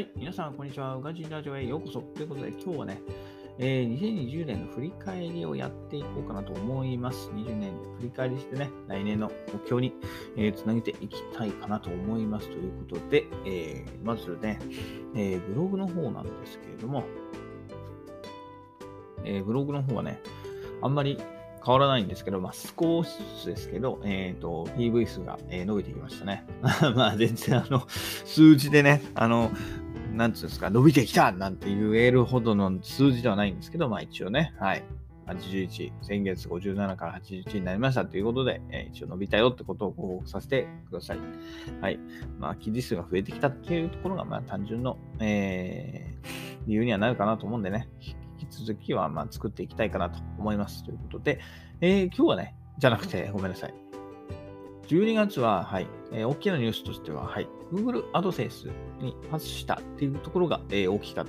はい、皆さん、こんにちは。うがじラジオへようこそ。ということで、今日はね、えー、2020年の振り返りをやっていこうかなと思います。20年振り返りしてね、来年の目標に、えー、つなげていきたいかなと思います。ということで、えー、まずね、えー、ブログの方なんですけれども、え、ブログの方はね、あんまり変わらないんですけど、まあ、少しずつですけど、えっ、ー、と、PV 数が、えー、伸びてきましたね。まあ、全然、あの、数字でね、あの、なんつうんですか、伸びてきたなんて言えるほどの数字ではないんですけど、まあ一応ね、はい。81、先月57から81になりましたということで、えー、一応伸びたよってことをご報告させてください。はい。まあ、記事数が増えてきたっていうところが、まあ、単純の、えー、理由にはなるかなと思うんでね、引き続きは、まあ、作っていきたいかなと思います。ということで、えー、今日はね、じゃなくて、ごめんなさい。12月は、はい、えー、大きなニュースとしては、はい、Google AdSense に発したっていうところが、えー、大きか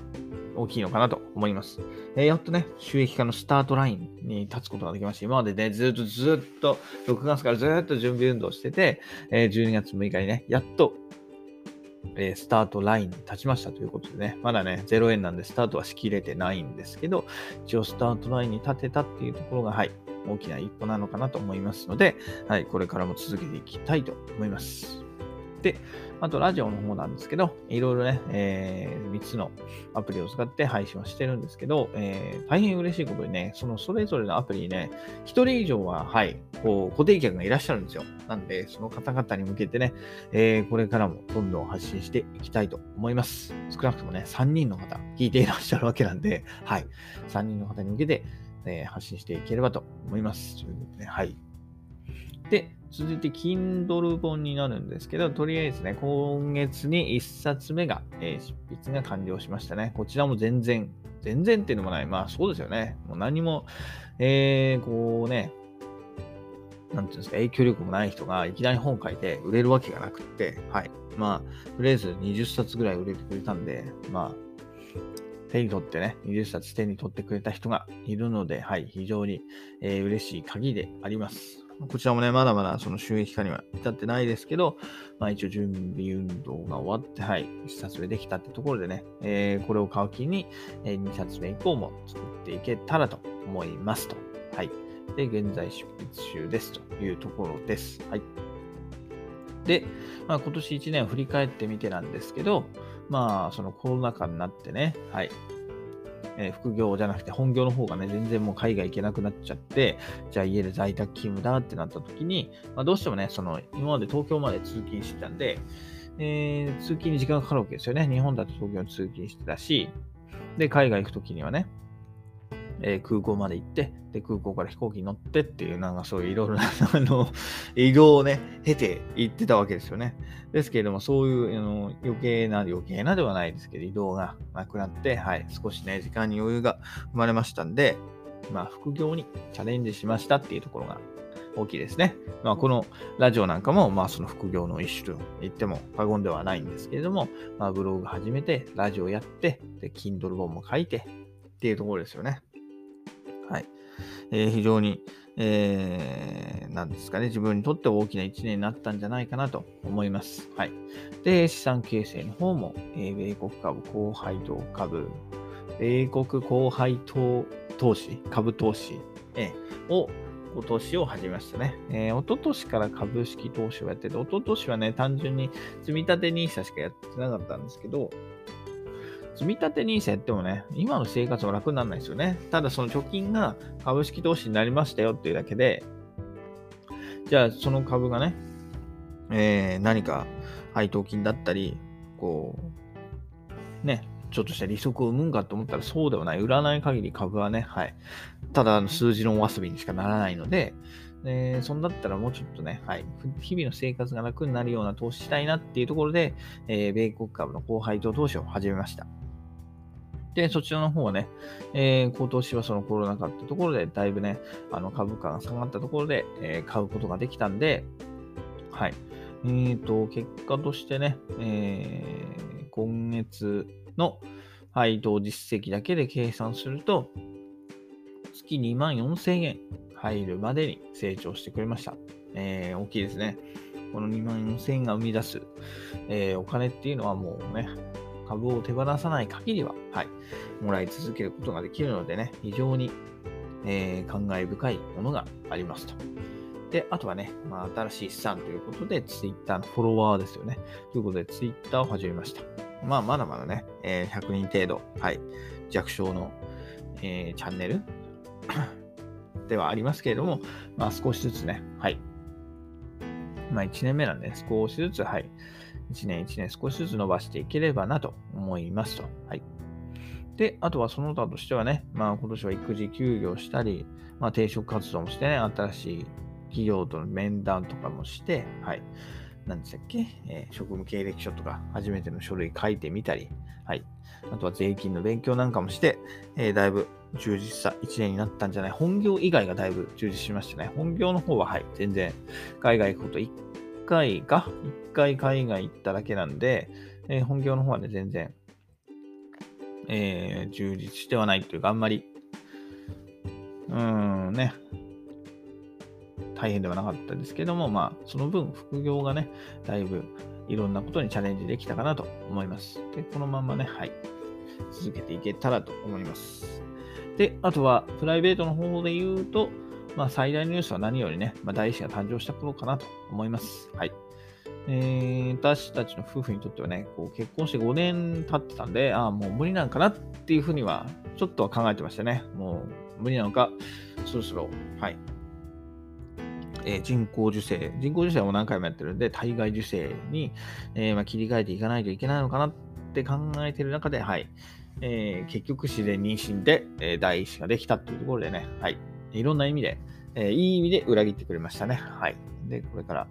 大きいのかなと思います。えー、やっとね、収益化のスタートラインに立つことができました。今までね、ずっとずっと、6月からずっと準備運動してて、えー、12月6日にね、やっと、えー、スタートラインに立ちましたということでね、まだね、0円なんでスタートはしきれてないんですけど、一応スタートラインに立てたっていうところが、はい、大きな一歩なのかなと思いますので、はい、これからも続けていきたいと思います。あとラジオの方なんですけど、いろいろね、えー、3つのアプリを使って配信をしてるんですけど、えー、大変嬉しいことにね、そのそれぞれのアプリにね、1人以上は、はい、こう、固定客がいらっしゃるんですよ。なんで、その方々に向けてね、えー、これからもどんどん発信していきたいと思います。少なくともね、3人の方、聞いていらっしゃるわけなんで、はい、3人の方に向けて、えー、発信していければと思います。はい。で、続いて Kindle 本になるんですけど、とりあえずね、今月に1冊目が、えー、執筆が完了しましたね。こちらも全然、全然っていうのもない。まあそうですよね。もう何も、えー、こうね、なんていうんですか、影響力もない人がいきなり本書いて売れるわけがなくって、はい。まあ、とりあえず20冊ぐらい売れてくれたんで、まあ、手に取ってね、20冊手に取ってくれた人がいるので、はい、非常に、えー、嬉しい限りであります。こちらもね、まだまだその収益化には至ってないですけど、まあ一応準備運動が終わって、はい、1冊目できたってところでね、えー、これを買う気に、え、2冊目以降も作っていけたらと思いますと。はい。で、現在執筆中ですというところです。はい。で、まあ、今年1年を振り返ってみてなんですけど、まあ、そのコロナ禍になってね、はい。えー、副業じゃなくて本業の方がね、全然もう海外行けなくなっちゃって、じゃあ家で在宅勤務だってなった時に、まあ、どうしてもね、その今まで東京まで通勤してたんで、えー、通勤に時間がかかるわけですよね。日本だと東京に通勤してたし、で、海外行く時にはね、えー、空港まで行って、で、空港から飛行機に乗ってっていう、なんかそういういろいろな、あの、移動をね、経て行ってたわけですよね。ですけれども、そういう、あの、余計な、余計なではないですけど、移動がなくなって、はい、少しね、時間に余裕が生まれましたんで、まあ、副業にチャレンジしましたっていうところが大きいですね。まあ、このラジオなんかも、まあ、その副業の一種と言っても過言ではないんですけれども、まあ、ブログ始めて、ラジオやって、で、Kindle 本も書いてっていうところですよね。はい。えー、非常に、えー、なんですかね、自分にとって大きな一年になったんじゃないかなと思います。はい。で、資産形成の方も、えー、米国株、高配当株、米国高配当投資、株投資、えー、を今年を始めましたね。えー、一昨年から株式投資をやってて、一昨年はね、単純に積み立て NISA しかやってなかったんですけど、積み立て NISA やってもね、今の生活は楽にならないですよね。ただその貯金が株式投資になりましたよっていうだけで、じゃあその株がね、えー、何か配当金だったり、こう、ね、ちょっとした利息を生むんかと思ったらそうではない。売らない限り株はね、はい。ただ数字のお遊びにしかならないので、えー、そんだったらもうちょっとね、はい、日々の生活が楽になるような投資したいなっていうところで、えー、米国株の高配当投資を始めました。で、そちらの方はね、えー、今年はそのコロナ禍ってところで、だいぶね、あの株価が下がったところで、えー、買うことができたんで、はい。えーと、結果としてね、えー、今月の配当実績だけで計算すると、月2万4000円入るまでに成長してくれました。えー、大きいですね。この2万4000円が生み出す、えー、お金っていうのはもうね、株を手放さない限りは、はい、もらい続けることができるのでね、非常に、えー、感慨深いものがありますと。で、あとはね、まあ、新しい資産ということで、Twitter のフォロワーですよね。ということで、Twitter を始めました。まあ、まだまだね、えー、100人程度、はい、弱小の、えー、チャンネル ではありますけれども、まあ、少しずつね、はい。まあ、1年目なんで、少しずつ、はい。1年1年少しずつ伸ばしていければなと思いますと。はい。で、あとはその他としてはね、まあ今年は育児休業したり、まあ定職活動もしてね、新しい企業との面談とかもして、はい。何でしたっけ、えー、職務経歴書とか初めての書類書いてみたり、はい。あとは税金の勉強なんかもして、えー、だいぶ充実した1年になったんじゃない？本業以外がだいぶ充実しましたね。本業の方は、はい、全然海外行くこと回か、1回海外行っただけなんで、えー、本業の方はね、全然、えー、充実してはないというか、あんまり、うーんね、大変ではなかったですけども、まあ、その分、副業がね、だいぶいろんなことにチャレンジできたかなと思います。で、このままね、はい、続けていけたらと思います。で、あとは、プライベートの方で言うと、まあ、最大のニュースは何よりね、まあ、大師が誕生した頃かなと思います。はい。えー、私たちの夫婦にとってはね、こう結婚して5年経ってたんで、ああ、もう無理なんかなっていうふうには、ちょっとは考えてましたね。もう無理なのか、そろそろ、はい、えー、人工授精、人工授精も何回もやってるんで、体外受精に、えー、まあ、切り替えていかないといけないのかなって考えてる中で、はい、えー、結局自然妊娠で、え第一子ができたっていうところでね、はい、いろんな意味で、えいい意味で裏切ってくれましたね。はい。で、これから、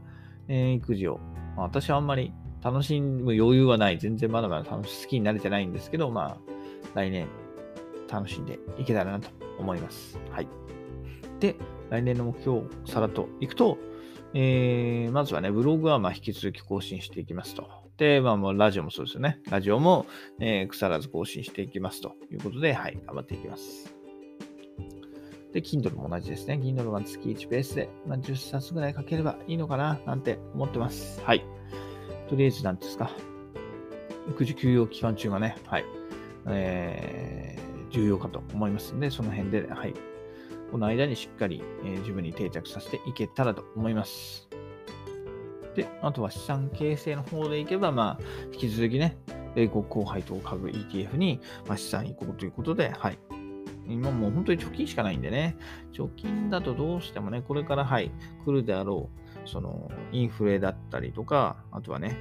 え育児を、まあ、私はあんまり楽しむ余裕はない。全然まだまだ楽し好きになれてないんですけど、まあ、来年楽しんでいけたらなと思います。はい。で、来年の目標をさらっといくと、えー、まずはね、ブログはま引き続き更新していきますと。で、まあ、もうラジオもそうですよね。ラジオも、えー、腐らず更新していきますということで、はい、頑張っていきます。で、Kindle も同じですね。Kindle は月1ペースで、まあ、10冊ぐらい書ければいいのかな、なんて思ってます。はい。とりあえず、なんですか。育児休養期間中がね、はい。えー、重要かと思いますので、その辺で、はい。この間にしっかり、えー、自分に定着させていけたらと思います。で、あとは資産形成の方でいけば、まあ、引き続きね、米国後輩等株 ETF に、まあ、資産移行ということで、はい。今もう本当に貯金しかないんでね、貯金だとどうしてもね、これからはい、来るであろう、その、インフレだったりとか、あとはね、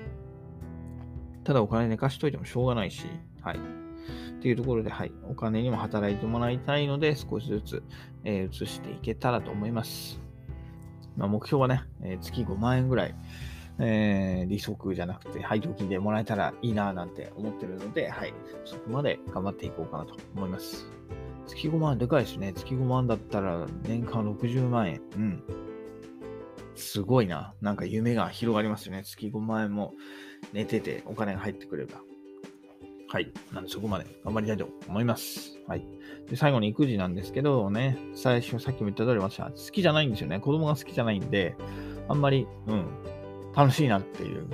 ただお金寝かしといてもしょうがないし、はい。っていうところで、はい、お金にも働いてもらいたいので、少しずつ、えー、移していけたらと思います。まあ、目標はね、えー、月5万円ぐらい、えー、利息じゃなくて配当金でもらえたらいいななんて思ってるので、はい、そこまで頑張っていこうかなと思います。月5万でかいですね。月5万だったら年間60万円。うん。すごいな。なんか夢が広がりますよね。月5万円も寝ててお金が入ってくれば。はい。なんでそこまで頑張りたいと思います。はい。で、最後に育児なんですけどね、最初さっきも言った通り私は好きじゃないんですよね。子供が好きじゃないんで、あんまり、うん、楽しいなっていう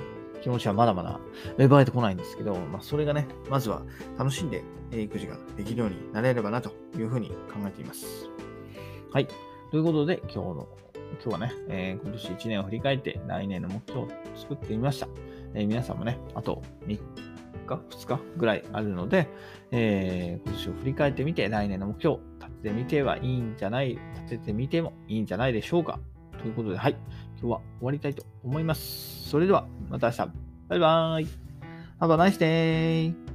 気持ちはまだまだ芽生えてこないんですけど、まあ、それがね、まずは楽しんで育児ができるようになれればなというふうに考えています。はい。ということで、今日の、今日はね、えー、今年1年を振り返って来年の目標を作ってみました。えー、皆さんもね、あと3日、2日ぐらいあるので、えー、今年を振り返ってみて、来年の目標、立ててみてはいいんじゃない、立ててみてもいいんじゃないでしょうか。ということで、はい、今日は終わりたいと思います。それでは、また明日。バイバーイ。Have a nice day!